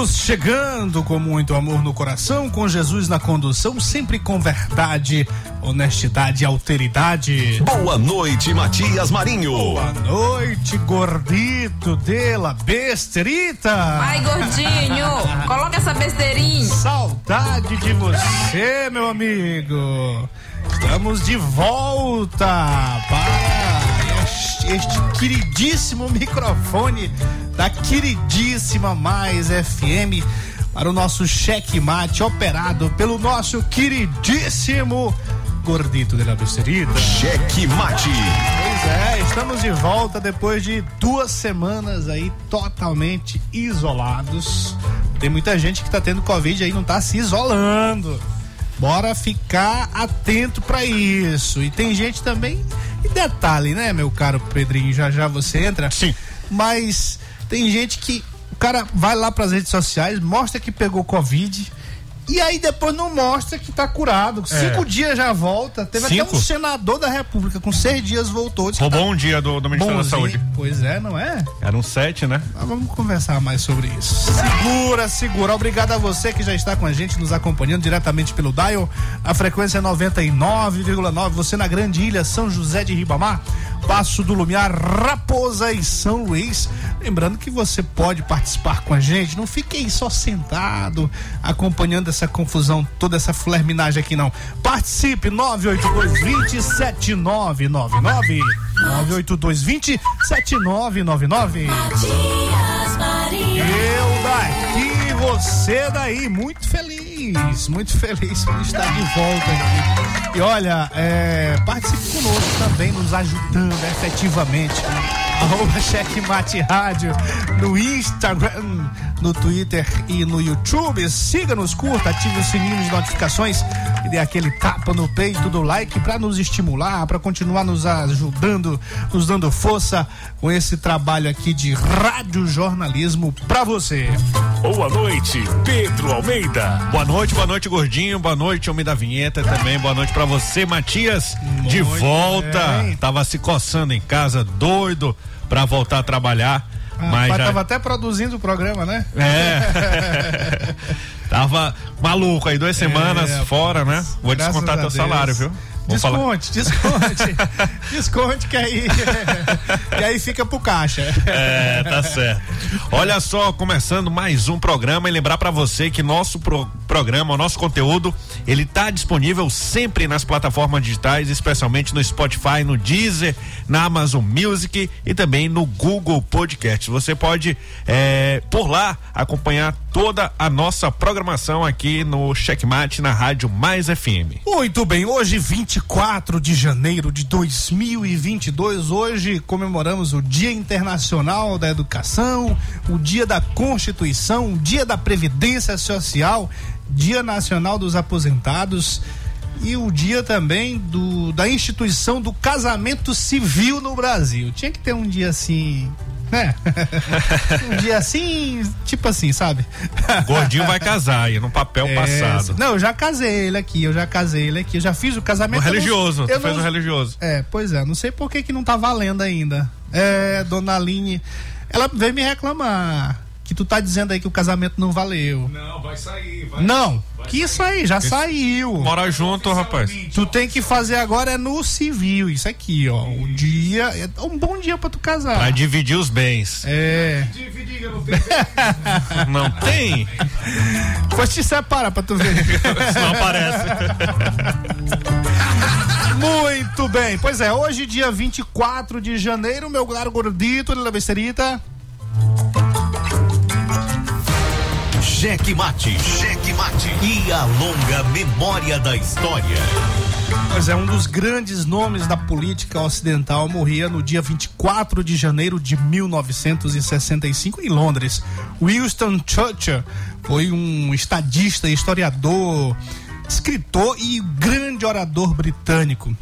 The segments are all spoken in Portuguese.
Estamos chegando com muito amor no coração, com Jesus na condução, sempre com verdade, honestidade e alteridade. Boa noite, Matias Marinho. Boa noite, gordito dela besterita. Ai, gordinho, coloca essa besteirinha. Saudade de você, meu amigo. Estamos de volta para este, queridíssimo microfone da queridíssima Mais FM para o nosso checkmate operado pelo nosso queridíssimo gordito de la besterita. Cheque Mate. Pois é, estamos de volta depois de duas semanas aí totalmente isolados. Tem muita gente que tá tendo Covid aí, não tá se isolando. Bora ficar atento para isso. E tem gente também. E detalhe, né, meu caro Pedrinho? Já já você entra. Sim. Mas tem gente que. O cara vai lá pras redes sociais, mostra que pegou Covid. E aí depois não mostra que tá curado. Cinco dias já volta. Teve até Cinco? um senador da República, com seis dias voltou. Roubou um dia do, do Ministério da bonzinho. Saúde. Pois é, não é? Eram sete, né? Mas vamos conversar mais sobre isso. Segura, segura. Obrigado a você que já está com a gente, nos acompanhando diretamente pelo Dial. A frequência é 99,9. Você na Grande Ilha, São José de Ribamar, Passo do Lumiar, Raposa e São Luís. Lembrando que você pode participar com a gente. Não fique aí só sentado, acompanhando essa confusão, toda essa flerminagem aqui, não. Participe, 98220 7999. 98220 7999. Eu daqui, você daí, muito feliz, muito feliz por estar de volta aqui. E olha, é, participe conosco também, nos ajudando efetivamente. Arroba Checkmate Rádio no Instagram, no Twitter e no YouTube. Siga-nos, curta, ative o sininho de notificações e dê aquele tapa no peito do like para nos estimular, para continuar nos ajudando, nos dando força com esse trabalho aqui de rádio jornalismo para você. Boa noite, Pedro Almeida. Boa noite, boa noite, gordinho. Boa noite, homem da vinheta também. Boa noite pra você, Matias. de volta. bem. Tava se coçando em casa, doido pra voltar a trabalhar. mas Mas já... tava até produzindo o programa, né? É. Tava maluco aí, duas semanas É, fora, né? Vou descontar teu Deus. salário, viu? Desconte, desconte. desconte que aí. e aí fica pro caixa. É, tá certo. Olha só, começando mais um programa e lembrar pra você que nosso pro- programa, o nosso conteúdo, ele tá disponível sempre nas plataformas digitais, especialmente no Spotify, no Deezer, na Amazon Music e também no Google Podcast. Você pode é, por lá acompanhar toda a nossa programação aqui no Checkmate na Rádio Mais FM. Muito bem, hoje 24 de janeiro de 2022, hoje comemoramos o Dia Internacional da Educação, o Dia da Constituição, o Dia da Previdência Social, Dia Nacional dos Aposentados e o dia também do da instituição do casamento civil no Brasil. Tinha que ter um dia assim, né? um dia assim, tipo assim, sabe? Gordinho vai casar aí no papel É, passado. Não, eu já casei ele aqui, eu já casei ele aqui, eu já fiz o O casamento. não- religioso, eu tu fez não- o religioso. É, pois é, não sei por que que não tá valendo ainda. É, dona Aline, ela veio me reclamar que tu tá dizendo aí que o casamento não valeu. Não, vai sair. Vai, Não, que isso aí, já saiu. Mora junto, rapaz. Tu tem que fazer agora é no civil, isso aqui, ó. O dia, é um bom dia pra tu casar. Pra dividir os bens. É, Dividir, eu não tenho. Não tem? depois te separa pra tu ver. Não aparece. Muito bem, pois é, hoje dia 24 de janeiro, meu claro gordito de la besterita. Cheque Mate. Cheque Mate. E a longa memória da história. Pois é, um dos grandes nomes da política ocidental morria no dia 24 de janeiro de 1965 em Londres. Winston Churchill foi um estadista, historiador, escritor e grande orador britânico.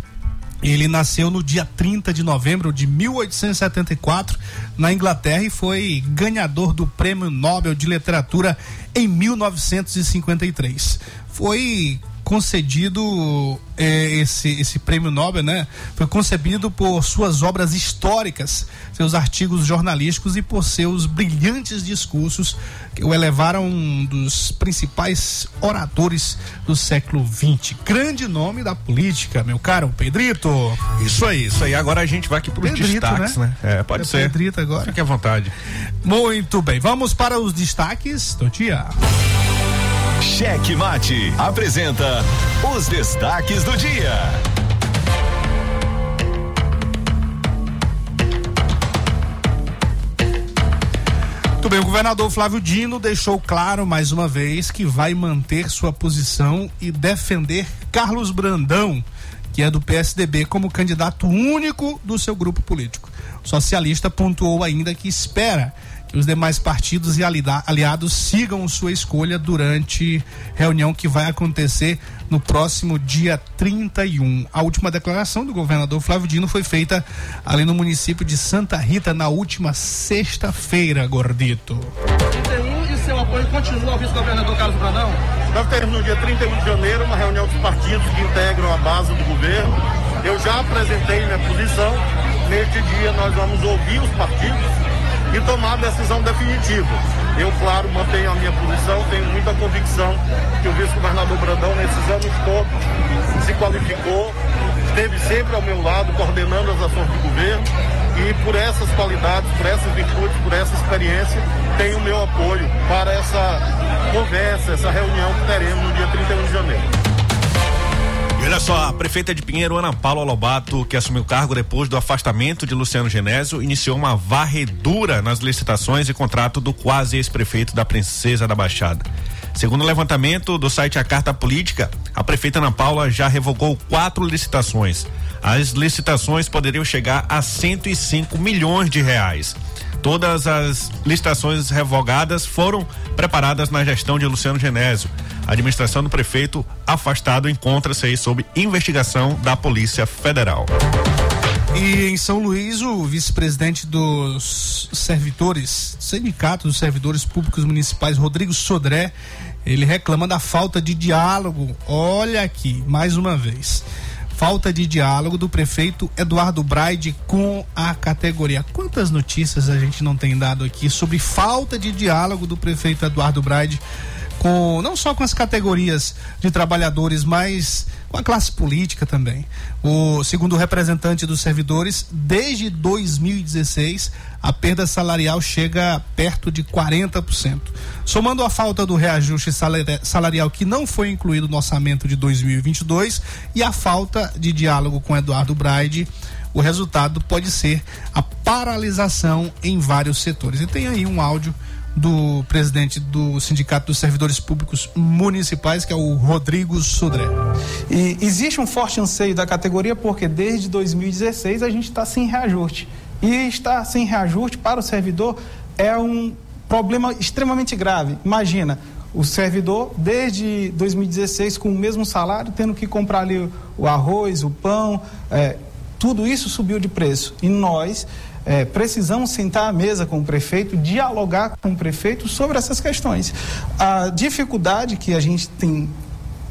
Ele nasceu no dia 30 de novembro de 1874 na Inglaterra e foi ganhador do Prêmio Nobel de Literatura em 1953. Foi concedido eh, esse, esse prêmio Nobel, né? Foi concebido por suas obras históricas, seus artigos jornalísticos e por seus brilhantes discursos que o elevaram um dos principais oradores do século XX. Grande nome da política, meu caro Pedrito. Isso aí, isso aí. Agora a gente vai aqui para os destaques, né? É, pode É ser. Pedrito agora. Fique à vontade. Muito bem, vamos para os destaques do dia. Cheque Mate apresenta os destaques do dia. Muito bem, o governador Flávio Dino deixou claro mais uma vez que vai manter sua posição e defender Carlos Brandão, que é do PSDB, como candidato único do seu grupo político. Socialista pontuou ainda que espera que os demais partidos e aliados sigam sua escolha durante reunião que vai acontecer no próximo dia 31. A última declaração do governador Flávio Dino foi feita ali no município de Santa Rita na última sexta-feira, gordito. 31 e seu apoio continua ao vice-governador Carlos Brandão? Nós teremos no dia 31 de janeiro uma reunião dos partidos que integram a base do governo. Eu já apresentei minha posição. Neste dia nós vamos ouvir os partidos e tomar a decisão definitiva. Eu, claro, mantenho a minha posição, tenho muita convicção que o vice-governador Brandão, nesses anos todos, se qualificou, esteve sempre ao meu lado, coordenando as ações do governo e por essas qualidades, por essas virtudes, por essa experiência, tem o meu apoio para essa conversa, essa reunião que teremos no dia 31 de janeiro. Olha só, a prefeita de Pinheiro, Ana Paula Lobato, que assumiu o cargo depois do afastamento de Luciano Genésio, iniciou uma varredura nas licitações e contrato do quase ex-prefeito da Princesa da Baixada. Segundo o levantamento do site A Carta Política, a prefeita Ana Paula já revogou quatro licitações. As licitações poderiam chegar a 105 milhões de reais. Todas as licitações revogadas foram preparadas na gestão de Luciano Genésio. A administração do prefeito afastado encontra-se aí sob investigação da Polícia Federal. E em São Luís, o vice-presidente dos servidores, sindicato dos servidores públicos municipais, Rodrigo Sodré, ele reclama da falta de diálogo. Olha aqui, mais uma vez. Falta de diálogo do prefeito Eduardo Braide com a categoria. Quantas notícias a gente não tem dado aqui sobre falta de diálogo do prefeito Eduardo Braide com não só com as categorias de trabalhadores, mas com a classe política também. O segundo o representante dos servidores, desde 2016, a perda salarial chega perto de 40%. Somando a falta do reajuste salari- salarial que não foi incluído no orçamento de 2022 e a falta de diálogo com Eduardo Braide, o resultado pode ser a paralisação em vários setores. E tem aí um áudio do presidente do Sindicato dos Servidores Públicos Municipais, que é o Rodrigo Sodré. E existe um forte anseio da categoria porque desde 2016 a gente está sem reajuste. E estar sem reajuste para o servidor é um problema extremamente grave. Imagina, o servidor desde 2016 com o mesmo salário tendo que comprar ali o, arroz, o pão, é, tudo isso subiu de preço. E nós é, precisamos sentar à mesa com o prefeito, dialogar com o prefeito sobre essas questões. A dificuldade que a gente tem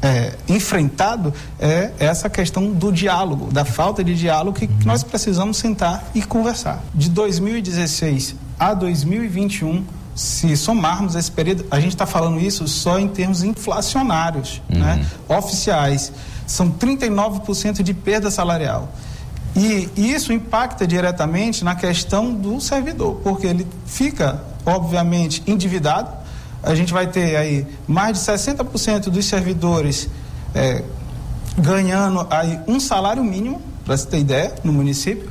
é, enfrentado é essa questão do diálogo, da falta de diálogo que, que nós precisamos sentar e conversar. De 2016 a 2021, se somarmos esse período, a gente está falando isso só em termos inflacionários, né? oficiais. São 39% de perda salarial. E isso impacta diretamente na questão do servidor, porque ele fica, obviamente, endividado. A gente vai ter aí mais de 60% dos servidores eh, ganhando aí um salário mínimo, para você ter ideia, no município.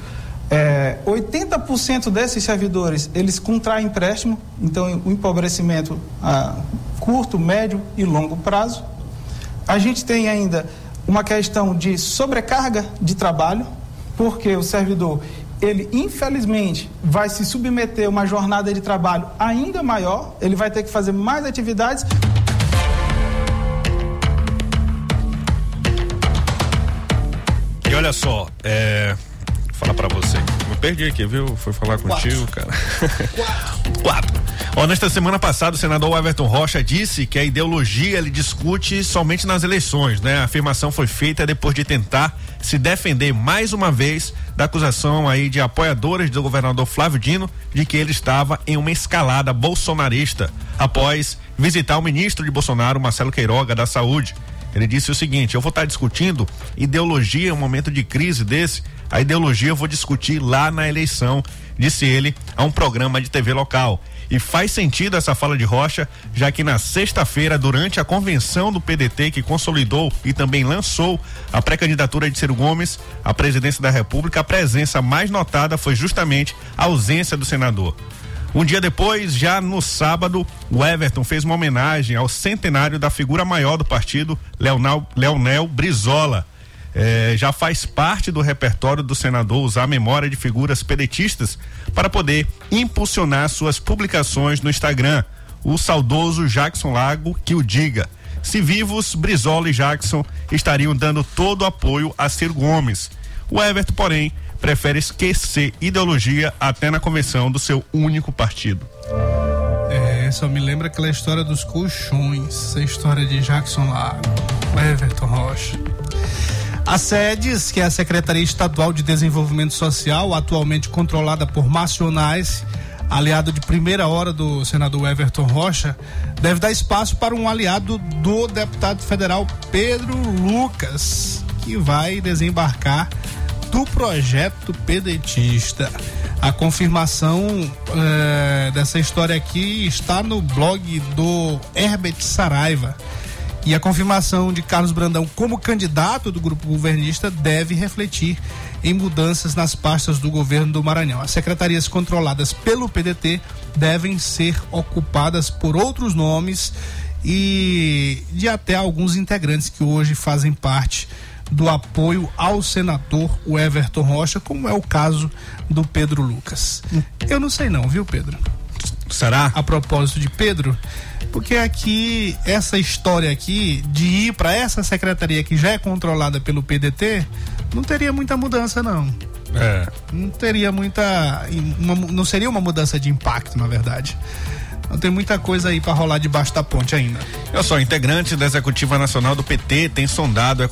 É, 80% desses servidores eles contraem empréstimo, então o empobrecimento ah, curto, médio e longo prazo. A gente tem ainda uma questão de sobrecarga de trabalho, porque o servidor, ele infelizmente vai se submeter a uma jornada de trabalho ainda maior, ele vai ter que fazer mais atividades. E olha só, é. Falar pra você. Me perdi aqui, viu? Fui falar contigo, cara. Quatro. Nesta semana passada, o senador Everton Rocha disse que a ideologia ele discute somente nas eleições, né? A afirmação foi feita depois de tentar se defender mais uma vez da acusação aí de apoiadores do governador Flávio Dino de que ele estava em uma escalada bolsonarista após visitar o ministro de Bolsonaro, Marcelo Queiroga, da Saúde. Ele disse o seguinte: eu vou estar discutindo ideologia em um momento de crise desse. A ideologia eu vou discutir lá na eleição, disse ele a um programa de TV local. E faz sentido essa fala de Rocha, já que na sexta-feira, durante a convenção do PDT que consolidou e também lançou a pré-candidatura de Ciro Gomes à presidência da República, a presença mais notada foi justamente a ausência do senador. Um dia depois, já no sábado, o Everton fez uma homenagem ao centenário da figura maior do partido, Leonel, Leonel Brizola. É, já faz parte do repertório do senador usar a memória de figuras pedetistas para poder impulsionar suas publicações no Instagram. O saudoso Jackson Lago que o diga. Se vivos, Brizola e Jackson estariam dando todo o apoio a Ciro Gomes. O Everton, porém, prefere esquecer ideologia até na convenção do seu único partido. É, só me lembra aquela história dos colchões, a história de Jackson Lago, Everton Rocha. A SEDES, que é a Secretaria Estadual de Desenvolvimento Social, atualmente controlada por Márcio Onais, aliado de primeira hora do senador Everton Rocha, deve dar espaço para um aliado do deputado federal Pedro Lucas, que vai desembarcar do projeto pedetista. A confirmação eh, dessa história aqui está no blog do Herbert Saraiva. E a confirmação de Carlos Brandão como candidato do grupo governista deve refletir em mudanças nas pastas do governo do Maranhão. As secretarias controladas pelo PDT devem ser ocupadas por outros nomes e de até alguns integrantes que hoje fazem parte do apoio ao senador Everton Rocha, como é o caso do Pedro Lucas. Eu não sei não, viu, Pedro? Será? A propósito de Pedro, porque aqui essa história aqui de ir para essa secretaria que já é controlada pelo PDT, não teria muita mudança não. É. Não teria muita, uma, não seria uma mudança de impacto, na verdade. Não tem muita coisa aí para rolar debaixo da ponte ainda. Olha só, integrante da Executiva Nacional do PT tem sondado o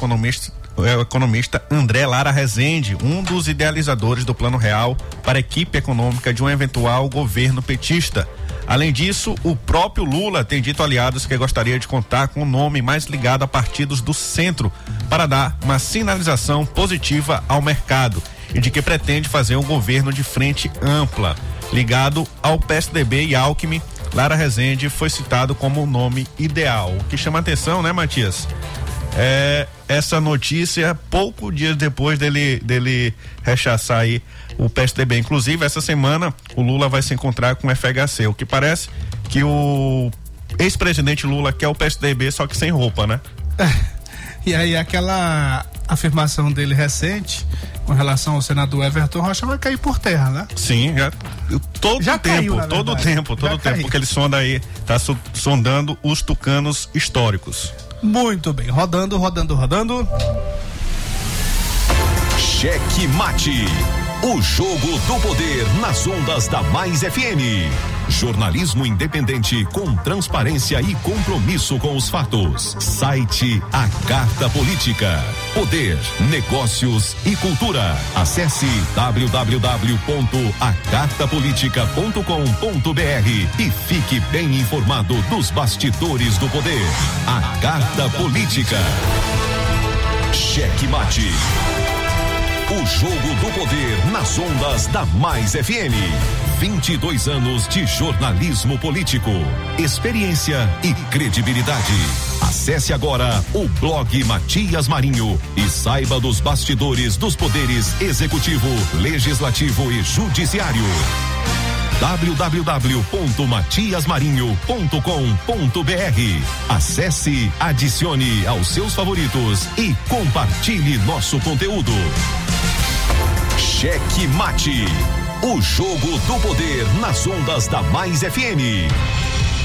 economista, o economista André Lara Rezende, um dos idealizadores do Plano Real para a equipe econômica de um eventual governo petista. Além disso, o próprio Lula tem dito aliados que gostaria de contar com um nome mais ligado a partidos do centro para dar uma sinalização positiva ao mercado e de que pretende fazer um governo de frente ampla, ligado ao PSDB e Alckmin. Lara Rezende foi citado como o nome ideal. O que chama atenção, né, Matias? É essa notícia pouco dias depois dele dele rechaçar aí o PSDB. Inclusive, essa semana o Lula vai se encontrar com o FHC. O que parece que o ex-presidente Lula quer o PSDB, só que sem roupa, né? E aí aquela afirmação dele recente com relação ao senador Everton Rocha vai cair por terra, né? Sim, já todo Já o tempo, caiu, todo tempo, todo Já o tempo, caiu. porque ele sonda aí, tá so- sondando os tucanos históricos. Muito bem, rodando, rodando, rodando. Cheque Mate. O jogo do poder nas ondas da Mais FM. Jornalismo independente com transparência e compromisso com os fatos. Site A Carta Política. Poder, negócios e cultura. Acesse www.acartapolitica.com.br e fique bem informado dos bastidores do poder. A Carta Política. Cheque Mate. O jogo do poder nas ondas da Mais FM. 22 anos de jornalismo político, experiência e credibilidade. Acesse agora o blog Matias Marinho e saiba dos bastidores dos poderes executivo, legislativo e judiciário. www.matiasmarinho.com.br. Acesse, adicione aos seus favoritos e compartilhe nosso conteúdo. Cheque Mate. O jogo do poder nas ondas da Mais FM.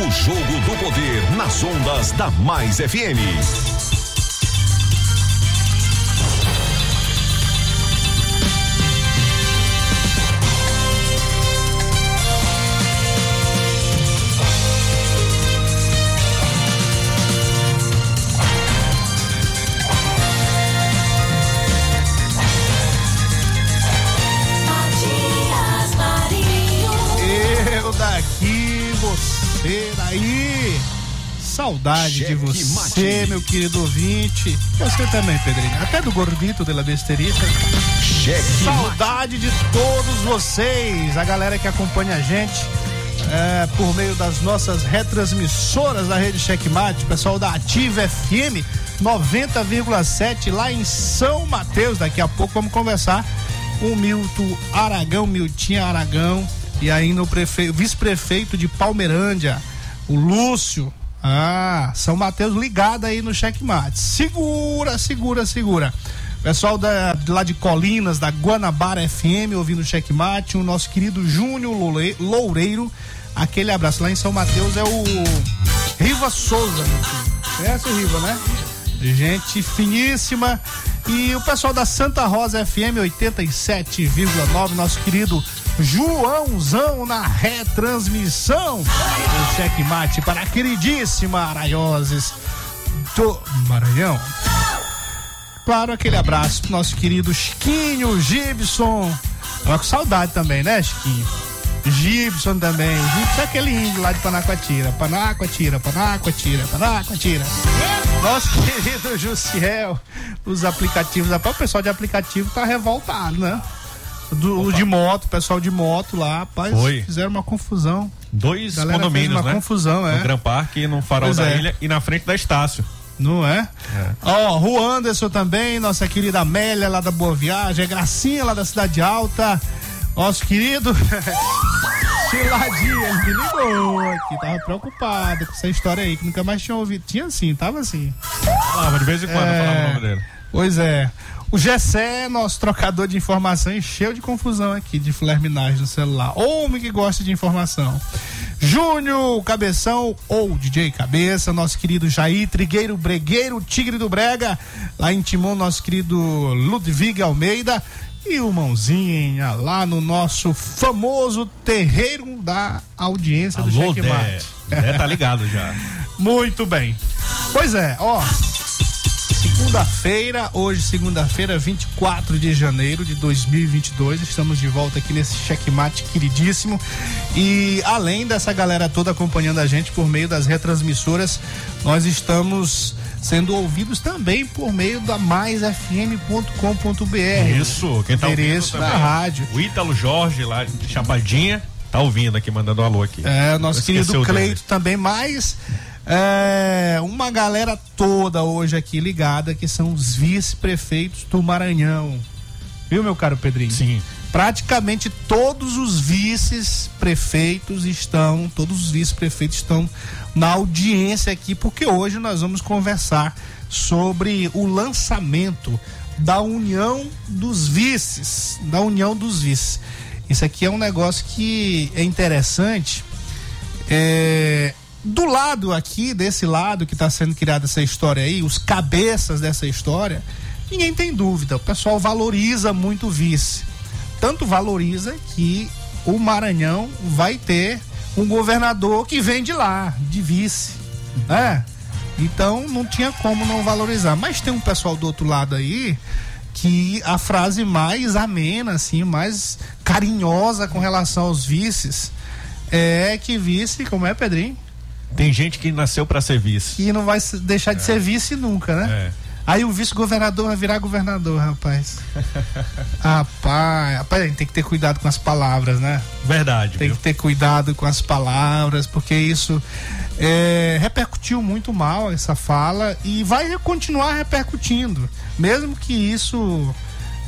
O jogo do poder nas ondas da Mais FM. Saudade de Cheque você, mate. meu querido ouvinte. Você também, Pedrinho. Até do gordito de la besterita. Cheque Mate. Saudade de todos vocês, a galera que acompanha a gente é, por meio das nossas retransmissoras da Rede Checkmate, pessoal da Ativa FM 90,7 lá em São Mateus. Daqui a pouco vamos conversar com o Milton Aragão, Miltinha Aragão e ainda o prefeito, vice-prefeito de Palmerândia, o Lúcio. Ah, São Mateus ligado aí no Checkmate. Segura, segura, segura. Pessoal da, lá de Colinas, da Guanabara FM, ouvindo o Checkmate, o nosso querido Júnior Loure- Loureiro. Aquele abraço. Lá em São Mateus é o Riva Souza. Conhece o Riva, né? Gente finíssima. E o pessoal da Santa Rosa FM 87,9, nosso querido Joãozão na retransmissão do Checkmate para a queridíssima Araioses do Maranhão. Claro, aquele abraço pro nosso querido Chiquinho, Gibson. Tava com saudade também, né, Chiquinho? Gibson também. Gibson é aquele índio lá de Panacoatira. Panacoatira, Panacoatira, Panacoatira. Nosso querido Jussiel, os aplicativos. O pessoal de aplicativo tá revoltado, né? Do, de moto, o pessoal de moto lá, rapaz, Foi. fizeram uma confusão. Dois condomínios, uma né? confusão, é. No Gran Parque, no farol Pois da é. ilha e na frente da Estácio. Não é? É. Ó, o Anderson também, nossa querida Amélia lá da Boa Viagem, a Gracinha lá da Cidade Alta, nosso querido Chiladinha, ele me ligou aqui, tava preocupado com essa história aí, que nunca mais tinha ouvido. Tinha sim, tava assim. Falava de vez em quando, É. falava o nome dele. Pois é. O Gessé, nosso trocador de informação, encheu de confusão aqui, de flerminagem no celular. Homem que gosta de informação. Júnior Cabeção, ou DJ Cabeça, nosso querido Jair Trigueiro Bregueiro, Tigre do Brega, lá em Timon, nosso querido Ludwig Almeida. E o Mãozinha, lá no nosso famoso terreiro da audiência do Alô, Dé. Checkmate. Dé tá ligado já. Muito bem. Pois é, ó. Segunda-feira, hoje, segunda-feira, 24 de janeiro de 2022. Estamos de volta aqui nesse checkmate queridíssimo. E além dessa galera toda acompanhando a gente por meio das retransmissoras, nós estamos sendo ouvidos também por meio da maisfm.com.br. Isso, quem tá ouvindo também. da rádio. O Ítalo Jorge, lá de Chapadinha, tá ouvindo aqui, mandando um alô aqui. É, nosso querido dele. Cleito também, mas é, uma galera toda hoje aqui ligada, que são os vice-prefeitos do Maranhão. Viu, meu caro Pedrinho? Sim. Praticamente todos os vice-prefeitos estão, todos os vice-prefeitos estão na audiência aqui, porque hoje nós vamos conversar sobre o lançamento da União dos Vices, da União dos Vices. Isso aqui é um negócio que é interessante. É, do lado aqui, desse lado que está sendo criada essa história aí, os cabeças dessa história, ninguém tem dúvida. O pessoal valoriza muito o vice. Tanto valoriza que o Maranhão vai ter um governador que vem de lá, de vice, né? Então não tinha como não valorizar. Mas tem um pessoal do outro lado aí que a frase mais amena, assim, mais carinhosa com relação aos vices é que vice, como é, Pedrinho? Tem gente que nasceu para ser vice. que não vai deixar de ser vice nunca, né? É. Aí o vice-governador vai virar governador, rapaz. rapaz, rapaz, a gente tem que ter cuidado com as palavras, né? Verdade, Tem viu? que ter cuidado com as palavras, porque isso é, repercutiu muito mal essa fala e vai continuar repercutindo. Mesmo que isso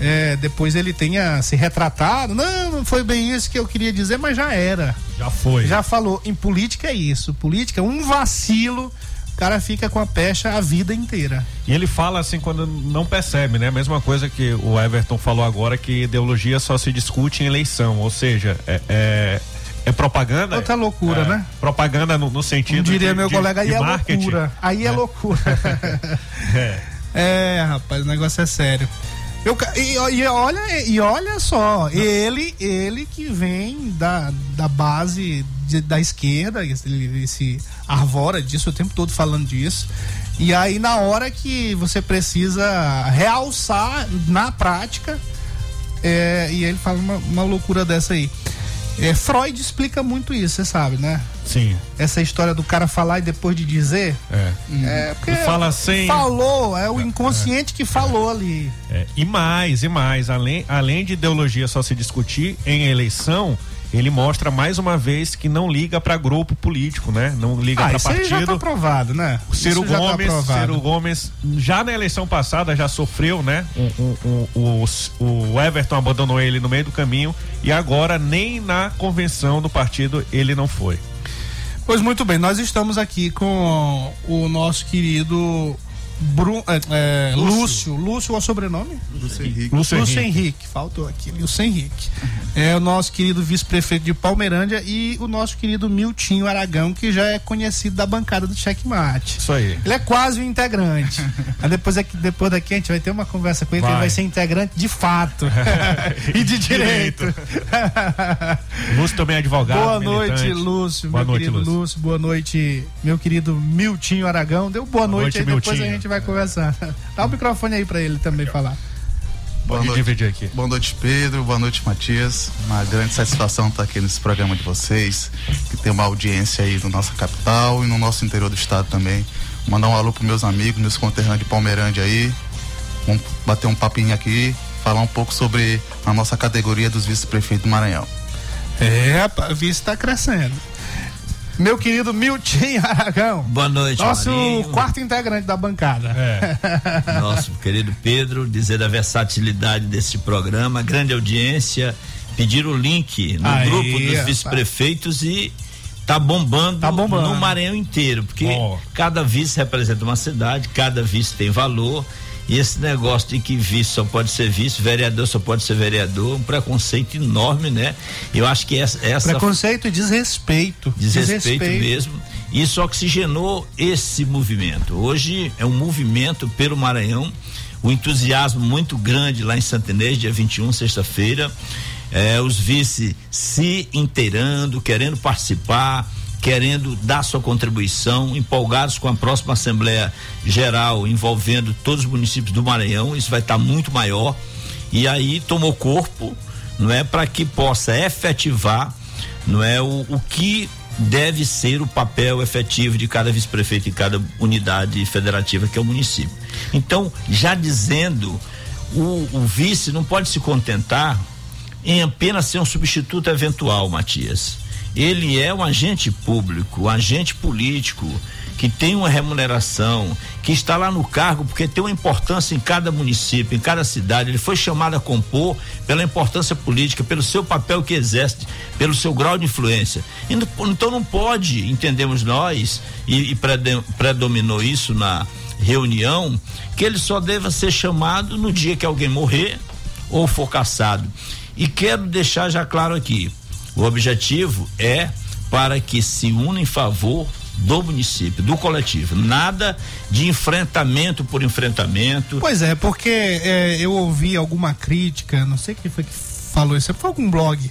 é, depois ele tenha se retratado. Não, não foi bem isso que eu queria dizer, mas já era. Já foi. Já falou. Em política é isso. Política, um vacilo, o cara fica com a pecha a vida inteira. E ele fala assim quando não percebe, né? Mesma coisa que o Everton falou agora, que ideologia só se discute em eleição. Ou seja, é, é, é propaganda. Outra loucura, é, né? Propaganda no, no sentido. Diria de- meu de- colega, aí é marketing. loucura. Aí é, loucura. É. É, rapaz, o negócio é sério. Eu, e, e olha, e olha só, ele, ele que vem da, da base de- da esquerda, esse, esse arvora disso o tempo todo falando disso. E aí, na hora que você precisa realçar na prática, é, e ele fala uma, uma loucura dessa aí. É, Freud explica muito isso, você sabe, né? Sim. Essa história do cara falar e depois de dizer. É. É, porque fala sem- Falou, é o inconsciente que falou ali. É, e mais, e mais, além, além de ideologia só se discutir em eleição, ele mostra mais uma vez que não liga para grupo político, né? Não liga Ah, para aí já tá partido. aprovado, né? O Ciro Isso tá Gomes, aprovado. Ciro Gomes, já na eleição passada já sofreu, né? Um, um, o, o Everton abandonou ele no meio do caminho e agora nem na convenção do partido ele não foi. Pois muito bem, nós estamos aqui com o nosso querido Bru, é, é, Lúcio. Lúcio é o sobrenome? Lúcio Henrique. Lúcio Lúcio Henrique. Henrique. faltou aqui, Lúcio Henrique. É o nosso querido vice-prefeito de Palmeirândia e o nosso querido Miltinho Aragão, que já é conhecido da bancada do Checkmate. Isso aí. Ele é quase um integrante. Aí depois, aqui, depois daqui a gente vai ter uma conversa com ele, Vai. ele vai ser integrante de fato. e de direito. Lúcio também é advogado. Boa noite, militante. Lúcio. Boa meu noite, querido Lúcio. Lúcio. Boa noite, meu querido Miltinho Aragão. Deu boa, noite, noite, aí, depois a gente vai conversar. Dá o microfone aí pra ele também falar. Boa Pode noite. dividir aqui. Boa noite, Pedro. Boa noite, Matias. Uma grande satisfação estar aqui nesse programa de vocês, que tem uma audiência aí na nossa capital e no nosso interior do estado também. Mandar um alô para meus amigos, meus conterrâneos de Palmeirândia aí. Vamos bater um papinho aqui, falar um pouco sobre a nossa categoria dos vice-prefeitos do Maranhão. É, rapaz, o vice tá crescendo. Meu querido Miltinho Aragão. Boa noite, Nosso Marinho. quarto integrante da bancada. É. Nosso querido Pedro, dizer da versatilidade desse programa, grande audiência, pedir o link no Aí, grupo dos vice-prefeitos e tá bombando, Tá bombando. no Maranhão inteiro, porque cada vice representa uma cidade, cada vice tem valor. E esse negócio de que vice só pode ser vice, vereador só pode ser vereador, um preconceito enorme, né? Eu acho que essa, essa Preconceito e desrespeito. desrespeito mesmo. Isso oxigenou esse movimento. Hoje é um movimento pelo Maranhão, o entusiasmo muito grande lá em Santenês, dia 21, sexta-feira. É, os vice se inteirando, querendo participar, querendo dar sua contribuição, empolgados com a próxima Assembleia Geral envolvendo todos os municípios do Maranhão. Isso vai estar muito maior. E aí tomou corpo, não é, para que possa efetivar não é o, o que deve ser o papel efetivo de cada vice-prefeito em cada unidade federativa que é o município. Então, já dizendo, o, o vice não pode se contentar em apenas ser um substituto eventual, Matias. Ele é um agente público, um agente político que tem uma remuneração, que está lá no cargo porque tem uma importância em cada município, em cada cidade. Ele foi chamado a compor pela importância política, pelo seu papel que exerce, pelo seu grau de influência. Então não pode, entendemos nós, e, e predominou isso na reunião, que ele só deva ser chamado no dia que alguém morrer ou for caçado. E quero deixar já claro aqui: o objetivo é para que se una em favor do município, do coletivo. Nada de enfrentamento por enfrentamento. Pois é, porque é, eu ouvi alguma crítica, não sei quem foi que falou isso, foi algum blog.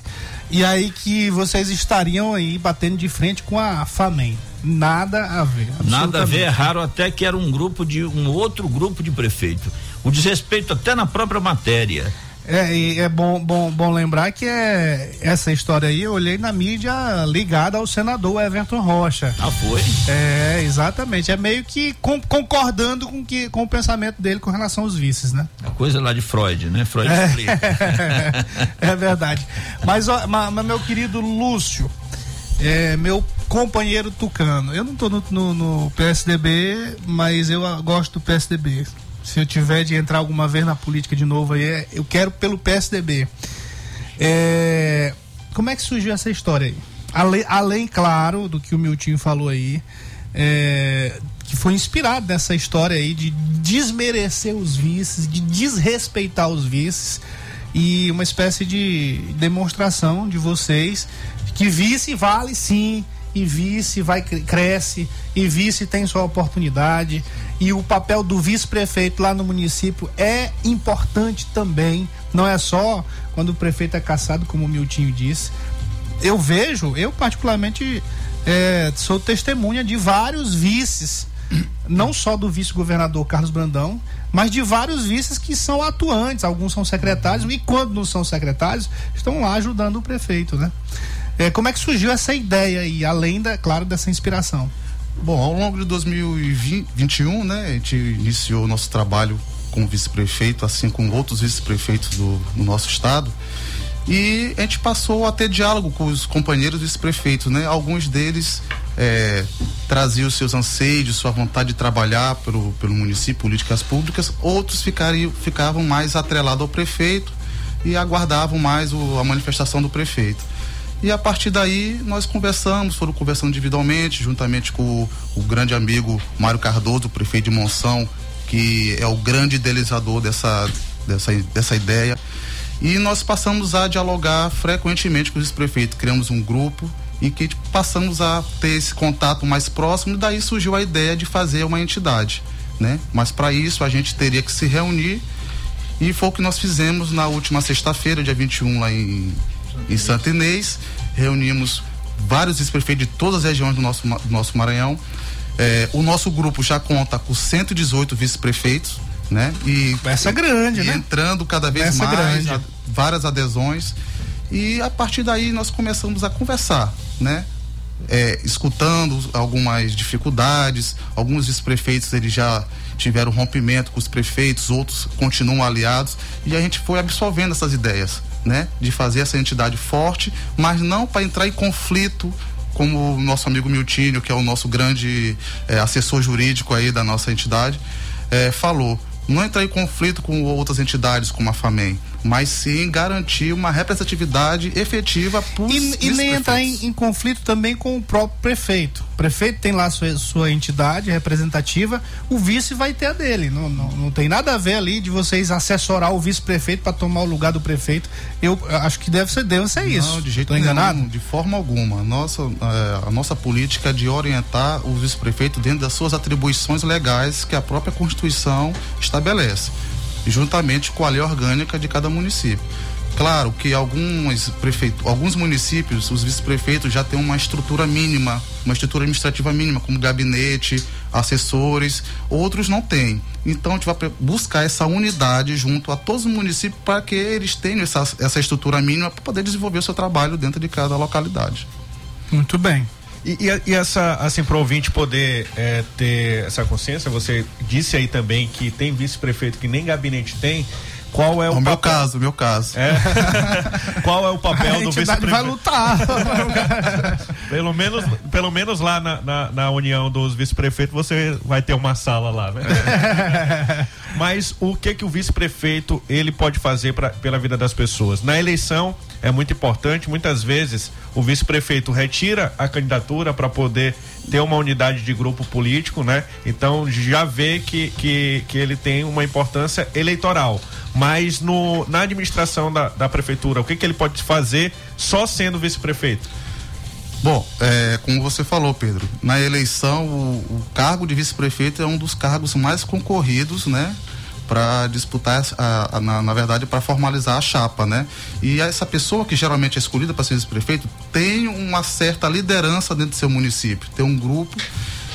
E aí que vocês estariam aí batendo de frente com a FAMEN. Nada a ver. Nada a ver, é raro até que era um grupo de um outro grupo de prefeito. O desrespeito até na própria matéria. É, e é bom, bom, bom lembrar que é essa história aí eu olhei na mídia ligada ao senador Everton Rocha. Ah, foi? É, exatamente. É meio que com- concordando com, que, com o pensamento dele com relação aos vices, né? A coisa lá de Freud, né? Freud É. explica. é verdade. Mas, ó, mas meu querido Lúcio, é, meu companheiro tucano, eu não tô no, no- no PSDB, mas eu ah, gosto do PSDB. Se eu tiver de entrar alguma vez na política de novo aí, é- eu quero pelo PSDB. É, como é que surgiu essa história aí? Ale- além, claro, do que o Miltinho falou aí, é, que foi inspirado nessa história aí de desmerecer os vices, de desrespeitar os vices e uma espécie de demonstração de vocês que vice vale sim e vice vai cre- cresce e vice tem sua oportunidade e o papel do vice-prefeito lá no município é importante também não é só quando o prefeito é caçado como o Miltinho disse eu vejo, eu particularmente é, sou testemunha de vários vices, não só do vice-governador Carlos Brandão, mas de vários vices que são atuantes, alguns são secretários e quando não são secretários, estão lá ajudando o prefeito, né? É, como é que surgiu essa ideia aí, além da, claro, dessa inspiração? Bom, ao longo de 2021, né, a gente iniciou o nosso trabalho como vice-prefeito, assim como outros vice-prefeitos do, do nosso estado. E a gente passou a ter diálogo com os companheiros vice-prefeitos, né? Alguns deles é, traziam seus anseios, sua vontade de trabalhar pelo, pelo município, políticas públicas. Outros ficariam, ficavam mais atrelados ao prefeito e aguardavam mais o- a manifestação do prefeito. E a partir daí nós conversamos, foram conversando individualmente, juntamente com o, grande amigo Mário Cardoso, prefeito de Monção, que é o grande idealizador dessa, dessa, dessa ideia. E nós passamos a dialogar frequentemente com os prefeitos, criamos um grupo e que passamos a ter esse contato mais próximo, daí surgiu a ideia de fazer uma entidade, né? Mas para isso a gente teria que se reunir e foi o que nós fizemos na última sexta-feira, dia 21, lá em, em Santa Inês. Reunimos vários vice-prefeitos de todas as regiões do nosso, do nosso Maranhão. É, o nosso grupo já conta com 118 vice-prefeitos, né? E, Essa grande, e né? entrando cada vez Essa mais, grande. várias adesões. E a partir daí nós começamos a conversar, né? É, escutando algumas dificuldades, alguns vice-prefeitos eles já tiveram rompimento com os prefeitos, outros continuam aliados e a gente foi absorvendo essas ideias, né? De fazer essa entidade forte, mas não para entrar em conflito como o nosso amigo Miltinho, que é o nosso grande eh, assessor jurídico aí da nossa entidade, eh, falou. Não entrar em conflito com outras entidades como a FAMEM, mas sim garantir uma representatividade efetiva para E, e nem entrar em, em conflito também com o próprio prefeito. O prefeito tem lá sua, sua entidade representativa, o vice vai ter a dele. Não, não, não tem nada a ver ali de vocês assessorar o vice-prefeito para tomar o lugar do prefeito. Eu acho que deve ser, deve ser isso. Não, de jeito Tô enganado? nenhum, de forma alguma. Nossa, eh, a nossa política é de orientar o vice-prefeito dentro das suas atribuições legais que a própria Constituição estabelece, juntamente com a lei orgânica de cada município. Claro que alguns prefeitos, alguns municípios, os vice-prefeitos já têm uma estrutura mínima, uma estrutura administrativa mínima, como gabinete, assessores, outros não têm. Então a gente vai buscar essa unidade junto a todos os municípios para que eles tenham essa, essa estrutura mínima para poder desenvolver o seu trabalho dentro de cada localidade. Muito bem. E, e- e essa, assim, para o ouvinte poder é, ter essa consciência, você disse aí também que tem vice-prefeito que nem gabinete tem. Qual é o, o meu caso, meu caso. É. Qual é o papel do entidade vai vice-prefeito? lutar. Pelo menos, pelo menos lá na, na, na união dos vice-prefeitos você vai ter uma sala lá, né? Mas o que que o vice-prefeito ele pode fazer pra, pela vida das pessoas? Na eleição é muito importante, muitas vezes o vice-prefeito retira a candidatura para poder ter uma unidade de grupo político, né? Então já vê que, que, que ele tem uma importância eleitoral. Mas no, na administração da, da prefeitura, o que, que ele pode fazer só sendo vice-prefeito? Bom, é, como você falou, Pedro, na eleição o, o cargo de vice-prefeito é um dos cargos mais concorridos, né? Para disputar, a, a- na, na verdade, para formalizar a chapa, né? E essa pessoa que geralmente é escolhida para ser vice-prefeito tem uma certa liderança dentro do seu município, tem um grupo.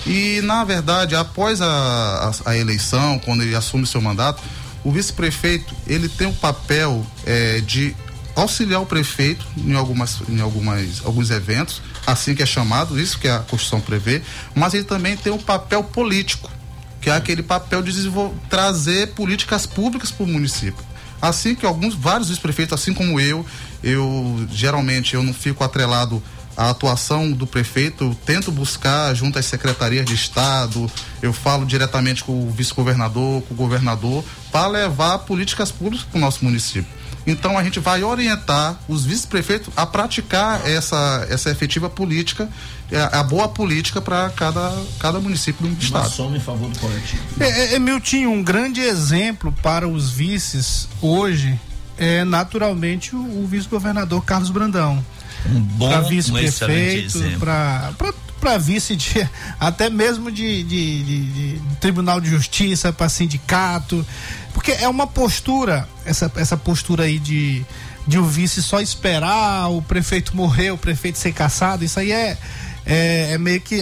E, na verdade, após a, a, a eleição, quando ele assume seu mandato, o vice-prefeito ele tem o papel é, de auxiliar o prefeito em algumas em algumas alguns eventos assim que é chamado isso que a Constituição prevê mas ele também tem o papel político que é aquele papel de trazer políticas públicas para o município. Assim que alguns vários vice-prefeitos assim como eu eu geralmente eu não fico atrelado à atuação do prefeito eu tento buscar junto às secretarias de estado eu falo diretamente com o vice-governador com o governador para levar políticas públicas para o nosso município então a gente vai orientar os vice-prefeitos a praticar essa, essa efetiva política, é, a boa política para cada, cada município do Uma estado. soma em favor do coletivo. É, é, Miltinho, um grande exemplo para os vices hoje é naturalmente o, o vice-governador Carlos Brandão. Um bom, Para um excelente vice-prefeito, exemplo. para para vice de até mesmo de, de- de- de tribunal de justiça, para sindicato, porque é uma postura essa, essa postura aí de de o vice só esperar o prefeito morrer, o prefeito ser caçado, isso aí é é, é meio que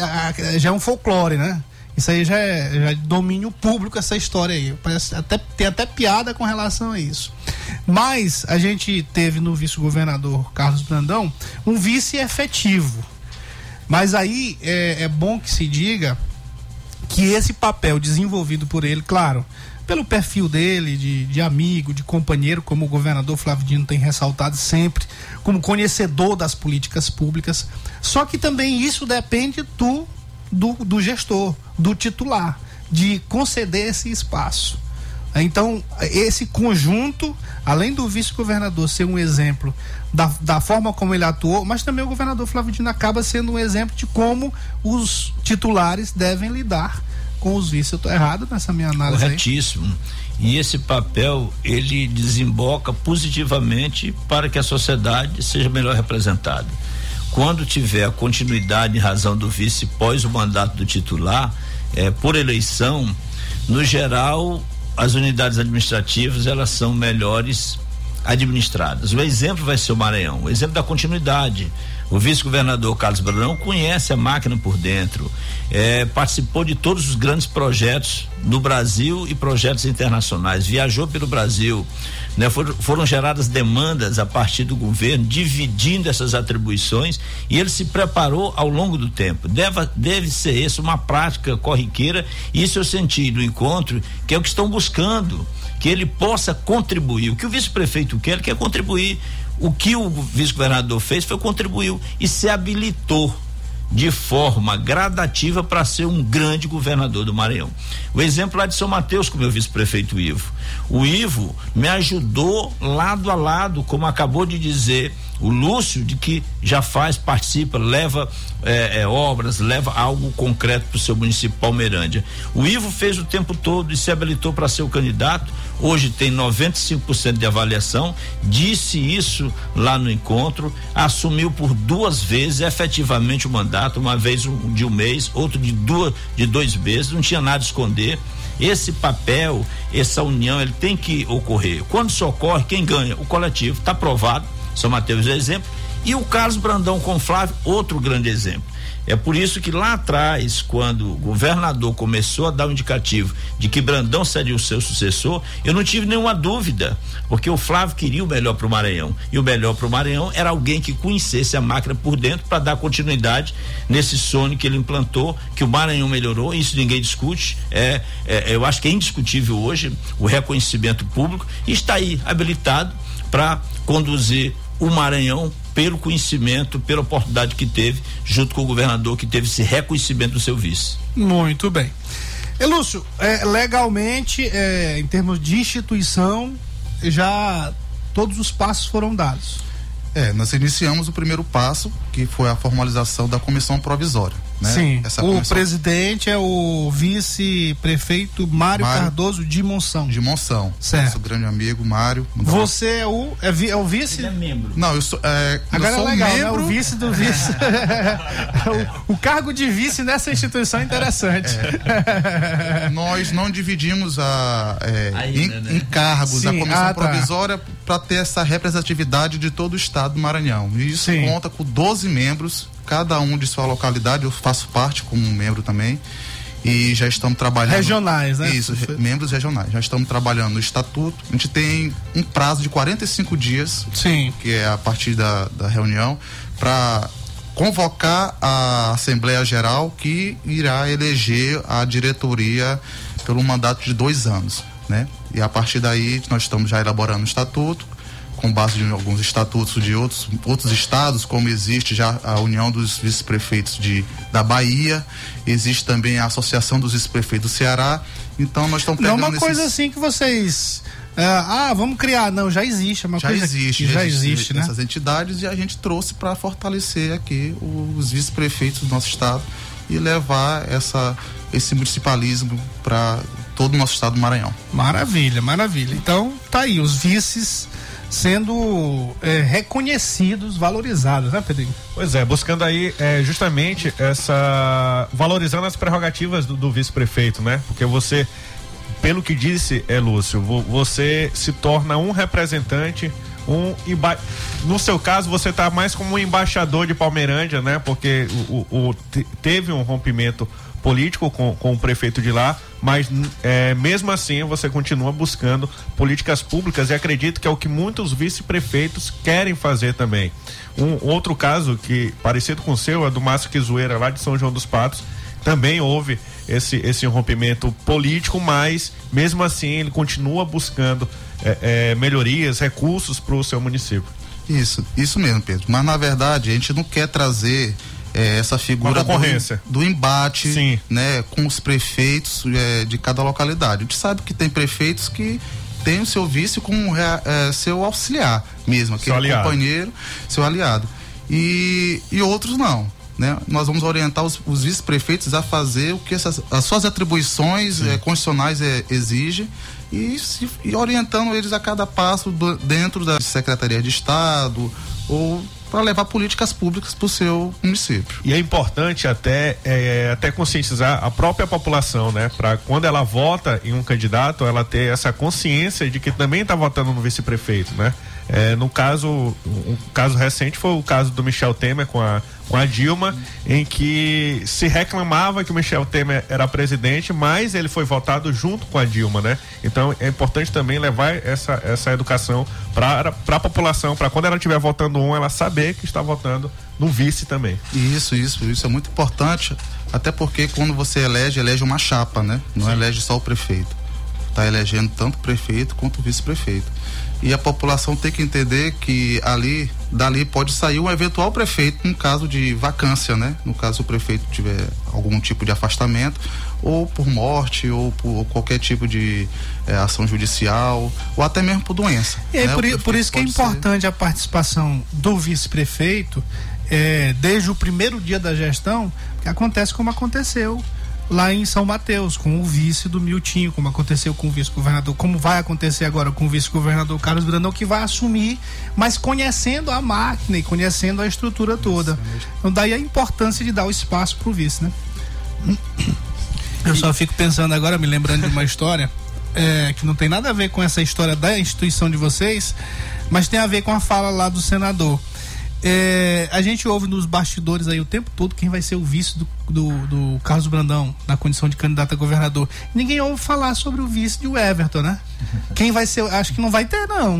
já é um folclore, né? Isso aí já é, já é domínio público essa história aí. Parece até, tem até piada com relação a isso. Mas a gente teve no vice-governador Carlos Brandão um vice efetivo. Mas aí é, é bom que se diga que esse papel desenvolvido por ele, claro, pelo perfil dele, de, de amigo, de companheiro, como o governador Flávio Dino tem ressaltado sempre, como conhecedor das políticas públicas. Só que também isso depende do, do, do gestor, do titular, de conceder esse espaço. Então, esse conjunto, além do vice-governador ser um exemplo da, da forma como ele atuou, mas também o governador Flávio Dino acaba sendo um exemplo de como os titulares devem lidar com os vices. Eu estou errado nessa minha análise aí? Corretíssimo. E esse papel ele desemboca positivamente para que a sociedade seja melhor representada. Quando tiver continuidade em razão do vice pós o mandato do titular, eh, por eleição, no geral, as unidades administrativas elas são melhores administradas. O exemplo vai ser o Maranhão, o exemplo da continuidade. O vice-governador Carlos Brandão conhece a máquina por dentro, eh, participou de todos os grandes projetos no Brasil e projetos internacionais, viajou pelo Brasil, né? foram, foram geradas demandas a partir do governo, dividindo essas atribuições e ele se preparou ao longo do tempo. Deve, deve ser isso uma prática corriqueira, e isso eu senti no encontro, que é o que estão buscando que ele possa contribuir. O que o vice-prefeito quer, ele quer contribuir. O que o vice-governador fez foi contribuiu e se habilitou de forma gradativa para ser um grande governador do Maranhão. O exemplo lá de São Mateus com o meu vice-prefeito Ivo. O Ivo me ajudou lado a lado, como acabou de dizer o Lúcio, de que já faz, participa, leva eh, eh, obras, leva algo concreto para o seu município Palmeirândia. O Ivo fez o tempo todo e se habilitou para ser o candidato. Hoje tem 95% de avaliação. Disse isso lá no encontro. Assumiu por duas vezes efetivamente o mandato, uma vez de um mês, outro de duas, de dois meses. Não tinha nada a esconder. Esse papel, essa união, ele tem que ocorrer. Quando isso ocorre, quem ganha? O coletivo. Está provado. São Mateus é exemplo. E o Carlos Brandão com Flávio, outro grande exemplo. É por isso que lá atrás, quando o governador começou a dar o um indicativo de que Brandão seria o seu sucessor, eu não tive nenhuma dúvida, porque o Flávio queria o melhor para o Maranhão. E o melhor para o Maranhão era alguém que conhecesse a máquina por dentro para dar continuidade nesse sonho que ele implantou, que o Maranhão melhorou, isso ninguém discute. É, é, eu acho que é indiscutível hoje o reconhecimento público e está aí habilitado para conduzir o Maranhão pelo conhecimento, pela oportunidade que teve, junto com o governador que teve esse reconhecimento do seu vice. Muito bem. E Lúcio, é, legalmente, é, em termos de instituição, já todos os passos foram dados. É, nós iniciamos o primeiro passo, que foi a formalização da comissão provisória. Né? Sim. Essa o comissão presidente é o vice-prefeito Mário, Mário Cardoso de Monção. de Monção. Certo. Nosso grande amigo Mário. Você é o, é, vi- é o vice? membro. Não, eu sou. É, eu Agora sou é legal, membro. né? O vice do vice. o, o cargo de vice nessa instituição é interessante. Nós não dividimos a, é, Ainda, em, né? em cargos Sim, a comissão ah, tá. provisória para ter essa representatividade de todo o estado do Maranhão. E isso Sim. conta com 12 membros, cada um de sua localidade, eu faço parte como um membro também. e já estamos trabalhando. Regionais, né? Isso, re- membros regionais. Já estamos trabalhando no estatuto. A gente tem um prazo de 45 dias, Sim. que é a partir da, da reunião, para convocar a Assembleia Geral que irá eleger a diretoria pelo mandato de dois anos, né? E a partir daí nós estamos já elaborando o estatuto com base em alguns estatutos de outros, outros estados, como existe já a União dos Vice-Prefeitos de da Bahia, existe também a Associação dos Vice-Prefeitos do Ceará. Então nós estamos Não é pegando uma coisa esses- assim que vocês. ah, ah, vamos criar. Não, já existe. É uma já coisa existe, que já existe, né? essas entidades e a gente trouxe para fortalecer aqui os vice-prefeitos do nosso estado e levar essa esse municipalismo para todo o nosso estado do Maranhão. Maravilha, maravilha. Então, tá aí, os vices sendo é, reconhecidos, valorizados, né, Pedrinho? Pois é, buscando aí é, justamente essa. valorizando as prerrogativas do, do vice-prefeito, né? Porque você, pelo que disse, é Lúcio, vo- você se torna um representante. Um emba... No seu caso, você está mais como um embaixador de Palmeirândia, né? Porque o, o- o- te- teve um rompimento político com, com o prefeito de lá, mas é, mesmo assim você continua buscando políticas públicas e acredito que é o que muitos vice-prefeitos querem fazer também. Um outro caso que parecido com o seu é do Márcio Quizueira lá de São João dos Patos. Também houve esse, esse rompimento político, mas mesmo assim ele continua buscando é, é, melhorias, recursos para o seu município. Isso, isso mesmo, Pedro. Mas na verdade a gente não quer trazer eh, essa figura do, do embate Sim. né, com os prefeitos eh, de cada localidade. A gente sabe que tem prefeitos que têm o seu vice como rea- eh, seu auxiliar mesmo, aquele aliado. companheiro, seu aliado. E, e outros não. Né? Nós vamos orientar os, os vice-prefeitos a fazer o que essas, as suas atribuições eh, constitucionais eh, exigem e, se- e orientando eles a cada passo do- dentro da Secretaria de Estado ou para levar políticas públicas para o seu município. E é importante até, é, até conscientizar a própria população, né? Para quando ela vota em um candidato, ela ter essa consciência de que também está votando no vice-prefeito, né? É, no caso, um caso recente foi o caso do Michel Temer com a, com a Dilma, em que se reclamava que o Michel Temer era presidente, mas ele foi votado junto com a Dilma, né? Então é importante também levar essa, essa educação para a população, para quando ela estiver votando um, ela saber que está votando no vice também. Isso, isso, isso é muito importante, até porque quando você elege, elege uma chapa, né? Não elege só o prefeito. Está elegendo tanto o prefeito quanto o vice-prefeito. E a população tem que entender que ali, dali pode sair um eventual prefeito no caso de vacância, né? No caso o prefeito tiver algum tipo de afastamento, ou por morte, ou por qualquer tipo de eh, ação judicial, ou até mesmo por doença. E aí, né? por, por isso que é pode ser- importante a participação do vice-prefeito é, desde o primeiro dia da gestão, que acontece como aconteceu lá em São Mateus, com o vice do Miltinho, como aconteceu com o vice-governador, como vai acontecer agora com o vice-governador Carlos Brandão, que vai assumir, mas conhecendo a máquina e conhecendo a estrutura toda. Então daí a importância de dar o espaço pro vice, né? Eu só fico pensando agora, me lembrando de uma história é, que não tem nada a ver com essa história da instituição de vocês, mas tem a ver com a fala lá do senador. É, a gente ouve nos bastidores aí o tempo todo quem vai ser o vice do, do, do Carlos Brandão na condição de candidato a governador. Ninguém ouve falar sobre o vice de Everton, né? Quem vai ser? Acho que não vai ter, não.